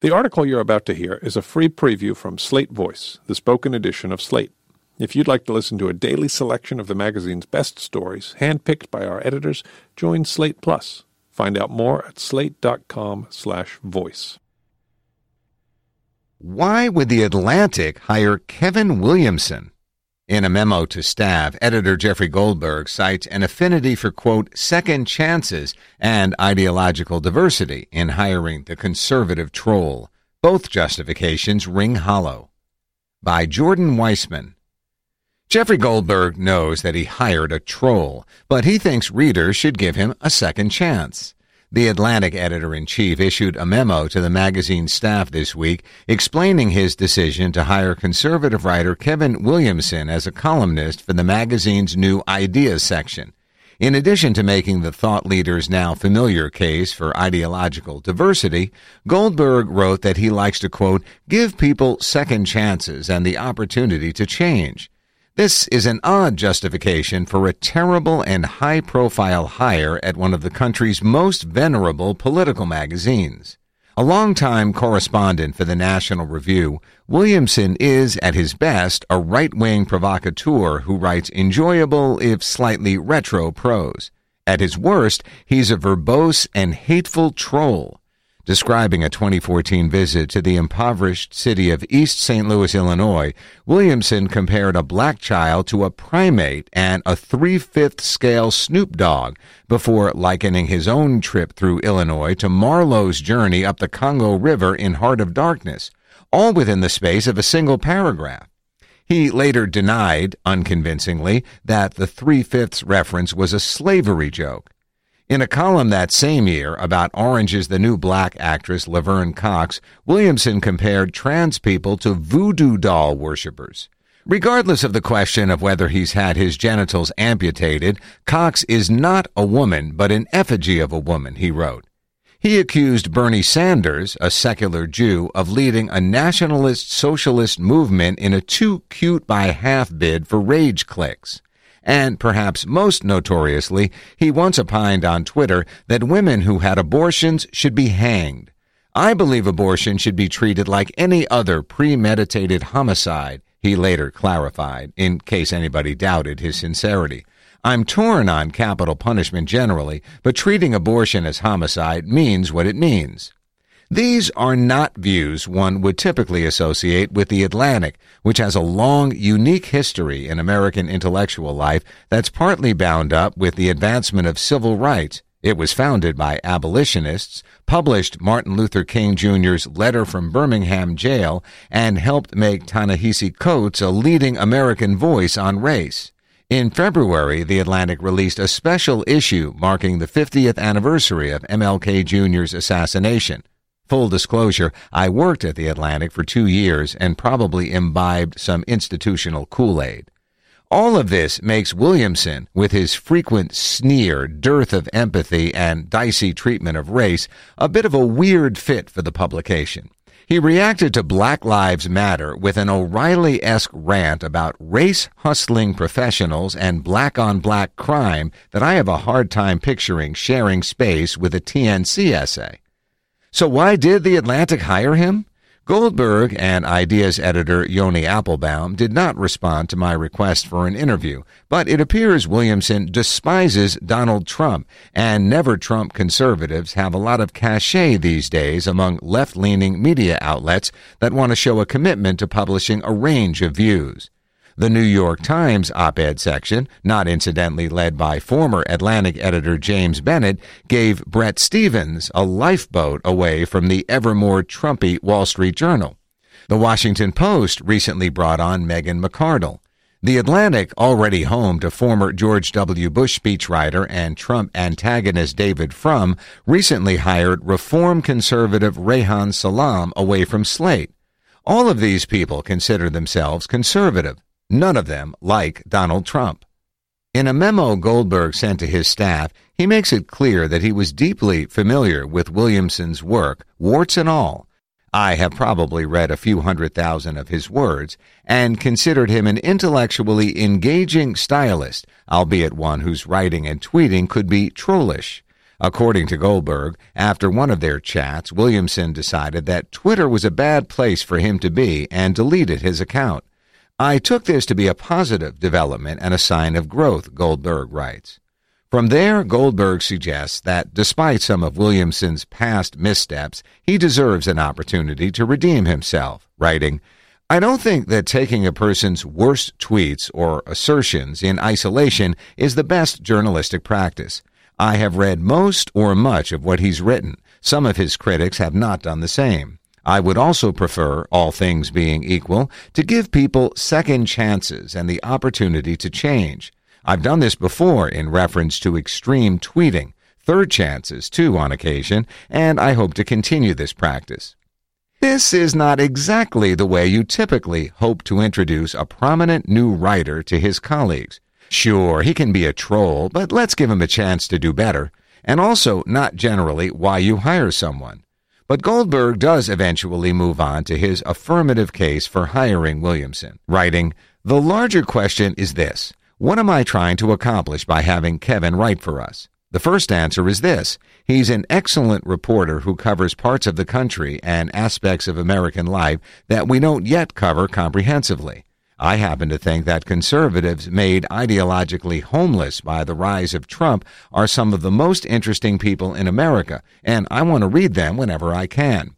The article you're about to hear is a free preview from Slate Voice, the spoken edition of Slate. If you'd like to listen to a daily selection of the magazine's best stories, handpicked by our editors, join Slate Plus. Find out more at slate.com/voice. Why would the Atlantic hire Kevin Williamson? In a memo to staff, editor Jeffrey Goldberg cites an affinity for, quote, second chances and ideological diversity in hiring the conservative troll. Both justifications ring hollow. By Jordan Weissmann. Jeffrey Goldberg knows that he hired a troll, but he thinks readers should give him a second chance. The Atlantic editor in chief issued a memo to the magazine's staff this week explaining his decision to hire conservative writer Kevin Williamson as a columnist for the magazine's new Ideas section. In addition to making the thought leader's now familiar case for ideological diversity, Goldberg wrote that he likes to, quote, give people second chances and the opportunity to change. This is an odd justification for a terrible and high profile hire at one of the country's most venerable political magazines. A longtime correspondent for the National Review, Williamson is, at his best, a right wing provocateur who writes enjoyable, if slightly retro prose. At his worst, he's a verbose and hateful troll Describing a 2014 visit to the impoverished city of East St. Louis, Illinois, Williamson compared a black child to a primate and a three-fifth scale Snoop Dogg before likening his own trip through Illinois to Marlowe's journey up the Congo River in Heart of Darkness, all within the space of a single paragraph. He later denied, unconvincingly, that the three-fifths reference was a slavery joke. In a column that same year about Orange is the New Black actress Laverne Cox, Williamson compared trans people to voodoo doll worshippers. Regardless of the question of whether he's had his genitals amputated, Cox is not a woman, but an effigy of a woman, he wrote. He accused Bernie Sanders, a secular Jew, of leading a nationalist socialist movement in a too cute by half bid for rage clicks. And perhaps most notoriously, he once opined on Twitter that women who had abortions should be hanged. I believe abortion should be treated like any other premeditated homicide, he later clarified, in case anybody doubted his sincerity. I'm torn on capital punishment generally, but treating abortion as homicide means what it means. These are not views one would typically associate with the Atlantic, which has a long, unique history in American intellectual life that's partly bound up with the advancement of civil rights. It was founded by abolitionists, published Martin Luther King Jr.'s Letter from Birmingham Jail, and helped make Ta-Nehisi Coates a leading American voice on race. In February, The Atlantic released a special issue marking the 50th anniversary of MLK Jr.'s assassination. Full disclosure, I worked at the Atlantic for two years and probably imbibed some institutional Kool-Aid. All of this makes Williamson, with his frequent sneer, dearth of empathy, and dicey treatment of race, a bit of a weird fit for the publication. He reacted to Black Lives Matter with an O'Reilly-esque rant about race-hustling professionals and black-on-black crime that I have a hard time picturing sharing space with a TNC essay. So why did The Atlantic hire him? Goldberg and Ideas editor Yoni Appelbaum did not respond to my request for an interview, but it appears Williamson despises Donald Trump, and never Trump conservatives have a lot of cachet these days among left-leaning media outlets that want to show a commitment to publishing a range of views. The New York Times op-ed section, not incidentally led by former Atlantic editor James Bennet, gave Bret Stephens a lifeboat away from the ever more Trumpy Wall Street Journal. The Washington Post recently brought on Megan McArdle. The Atlantic, already home to former George W. Bush speechwriter and Trump antagonist David Frum, recently hired reform conservative Reihan Salam away from Slate. All of these people consider themselves conservative. None of them like Donald Trump. In a memo Goldberg sent to his staff, he makes it clear that he was deeply familiar with Williamson's work, warts and all. I have probably read a few hundred thousand of his words and considered him an intellectually engaging stylist, albeit one whose writing and tweeting could be trollish. According to Goldberg, after one of their chats, Williamson decided that Twitter was a bad place for him to be and deleted his account. I took this to be a positive development and a sign of growth, Goldberg writes. From there, Goldberg suggests that despite some of Williamson's past missteps, he deserves an opportunity to redeem himself, writing, I don't think that taking a person's worst tweets or assertions in isolation is the best journalistic practice. I have read most or much of what he's written. Some of his critics have not done the same. I would also prefer, all things being equal, to give people second chances and the opportunity to change. I've done this before in reference to extreme tweeting, third chances too on occasion, and I hope to continue this practice. This is not exactly the way you typically hope to introduce a prominent new writer to his colleagues. Sure, he can be a troll, but let's give him a chance to do better. And also, not generally why you hire someone. But Goldberg does eventually move on to his affirmative case for hiring Williamson, writing, The larger question is this. What am I trying to accomplish by having Kevin write for us? The first answer is this. He's an excellent reporter who covers parts of the country and aspects of American life that we don't yet cover comprehensively. I happen to think that conservatives made ideologically homeless by the rise of Trump are some of the most interesting people in America, and I want to read them whenever I can.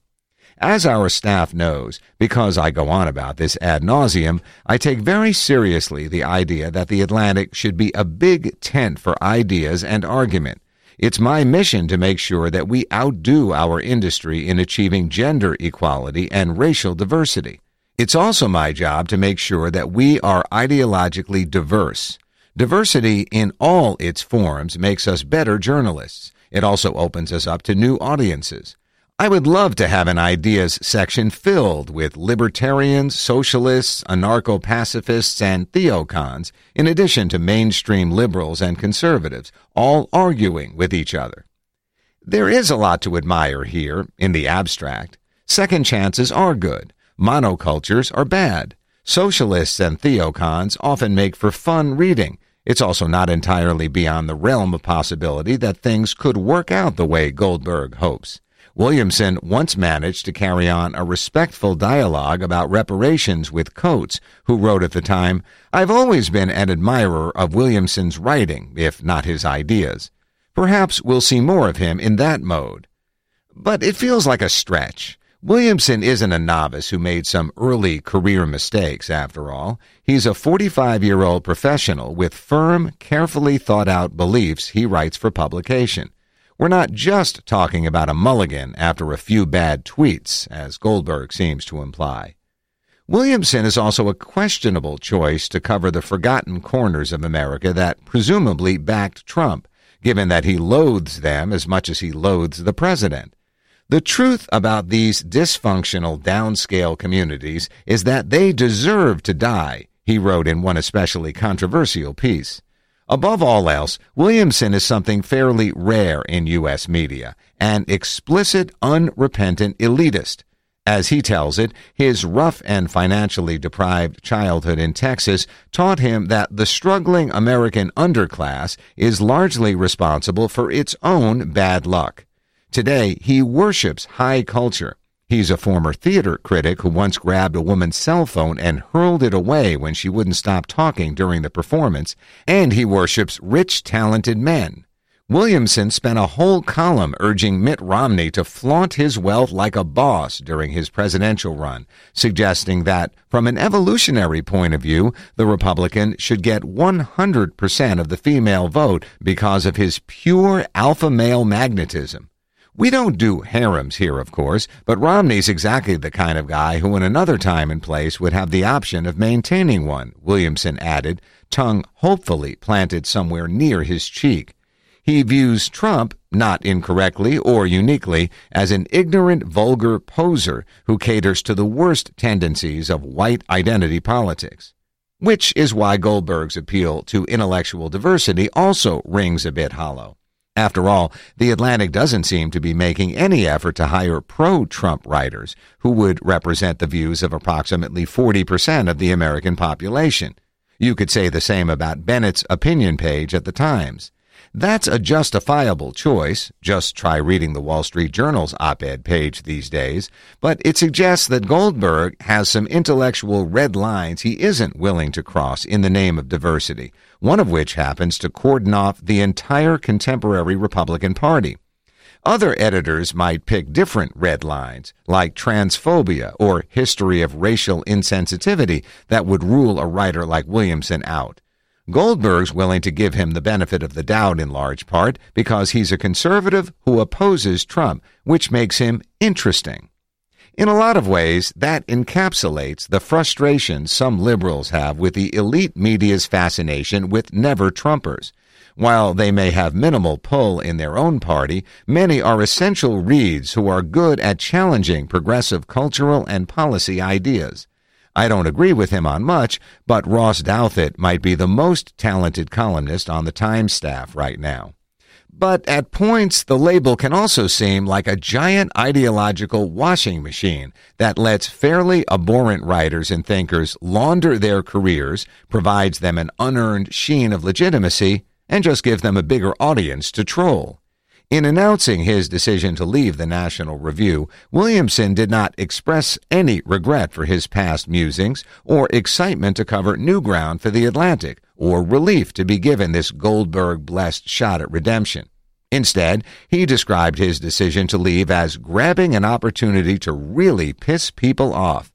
As our staff knows, because I go on about this ad nauseum, I take very seriously the idea that the Atlantic should be a big tent for ideas and argument. It's my mission to make sure that we outdo our industry in achieving gender equality and racial diversity. It's also my job to make sure that we are ideologically diverse. Diversity in all its forms makes us better journalists. It also opens us up to new audiences. I would love to have an ideas section filled with libertarians, socialists, anarcho pacifists, and theocons, in addition to mainstream liberals and conservatives, all arguing with each other. There is a lot to admire here, in the abstract. Second chances are good. Monocultures are bad. Socialists and theocons often make for fun reading. It's also not entirely beyond the realm of possibility that things could work out the way Goldberg hopes. Williamson once managed to carry on a respectful dialogue about reparations with Coates, who wrote at the time, I've always been an admirer of Williamson's writing, if not his ideas. Perhaps we'll see more of him in that mode. But it feels like a stretch. Williamson isn't a novice who made some early career mistakes, after all. He's a 45 year old professional with firm, carefully thought out beliefs he writes for publication. We're not just talking about a mulligan after a few bad tweets, as Goldberg seems to imply. Williamson is also a questionable choice to cover the forgotten corners of America that presumably backed Trump, given that he loathes them as much as he loathes the president. The truth about these dysfunctional downscale communities is that they deserve to die, he wrote in one especially controversial piece. Above all else, Williamson is something fairly rare in U.S. media, an explicit, unrepentant elitist. As he tells it, his rough and financially deprived childhood in Texas taught him that the struggling American underclass is largely responsible for its own bad luck. Today, he worships high culture. He's a former theater critic who once grabbed a woman's cell phone and hurled it away when she wouldn't stop talking during the performance, and he worships rich, talented men. Williamson spent a whole column urging Mitt Romney to flaunt his wealth like a boss during his presidential run, suggesting that, from an evolutionary point of view, the Republican should get 100% of the female vote because of his pure alpha male magnetism. We don't do harems here, of course, but Romney's exactly the kind of guy who in another time and place would have the option of maintaining one, Williamson added, tongue hopefully planted somewhere near his cheek. He views Trump, not incorrectly or uniquely, as an ignorant, vulgar poser who caters to the worst tendencies of white identity politics. Which is why Goldberg's appeal to intellectual diversity also rings a bit hollow. After all, The Atlantic doesn't seem to be making any effort to hire pro Trump writers who would represent the views of approximately 40% of the American population. You could say the same about Bennet's opinion page at the Times. That's a justifiable choice. Just try reading the Wall Street Journal's op-ed page these days. But it suggests that Goldberg has some intellectual red lines he isn't willing to cross in the name of diversity, one of which happens to cordon off the entire contemporary Republican Party. Other editors might pick different red lines, like transphobia or history of racial insensitivity, that would rule a writer like Williamson out. Goldberg's willing to give him the benefit of the doubt in large part because he's a conservative who opposes Trump, which makes him interesting. In a lot of ways, that encapsulates the frustration some liberals have with the elite media's fascination with never Trumpers. While they may have minimal pull in their own party, many are essential reads who are good at challenging progressive cultural and policy ideas. I don't agree with him on much, but Ross Douthat might be the most talented columnist on the Times staff right now. But at points, the label can also seem like a giant ideological washing machine that lets fairly abhorrent writers and thinkers launder their careers, provides them an unearned sheen of legitimacy, and just gives them a bigger audience to troll. In announcing his decision to leave the National Review, Williamson did not express any regret for his past musings or excitement to cover new ground for the Atlantic or relief to be given this Goldberg blessed shot at redemption. Instead, he described his decision to leave as grabbing an opportunity to really piss people off.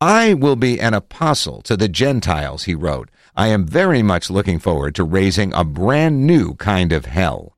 I will be an apostle to the Gentiles, he wrote. I am very much looking forward to raising a brand new kind of hell.